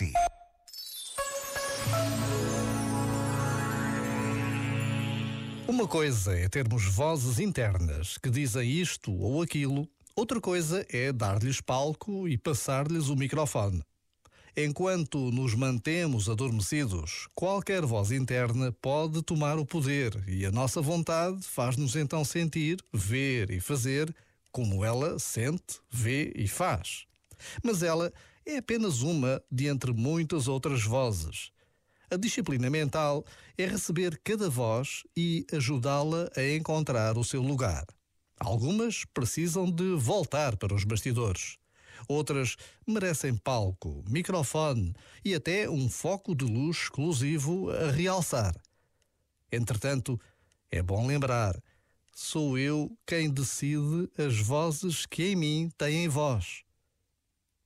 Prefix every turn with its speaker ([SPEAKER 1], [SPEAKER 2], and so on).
[SPEAKER 1] si.
[SPEAKER 2] Uma coisa é termos vozes internas que dizem isto ou aquilo, outra coisa é dar-lhes palco e passar-lhes o microfone. Enquanto nos mantemos adormecidos, qualquer voz interna pode tomar o poder e a nossa vontade faz-nos então sentir, ver e fazer como ela sente, vê e faz. Mas ela é apenas uma de entre muitas outras vozes. A disciplina mental é receber cada voz e ajudá-la a encontrar o seu lugar. Algumas precisam de voltar para os bastidores. Outras merecem palco, microfone e até um foco de luz exclusivo a realçar. Entretanto, é bom lembrar: sou eu quem decide as vozes que em mim têm voz.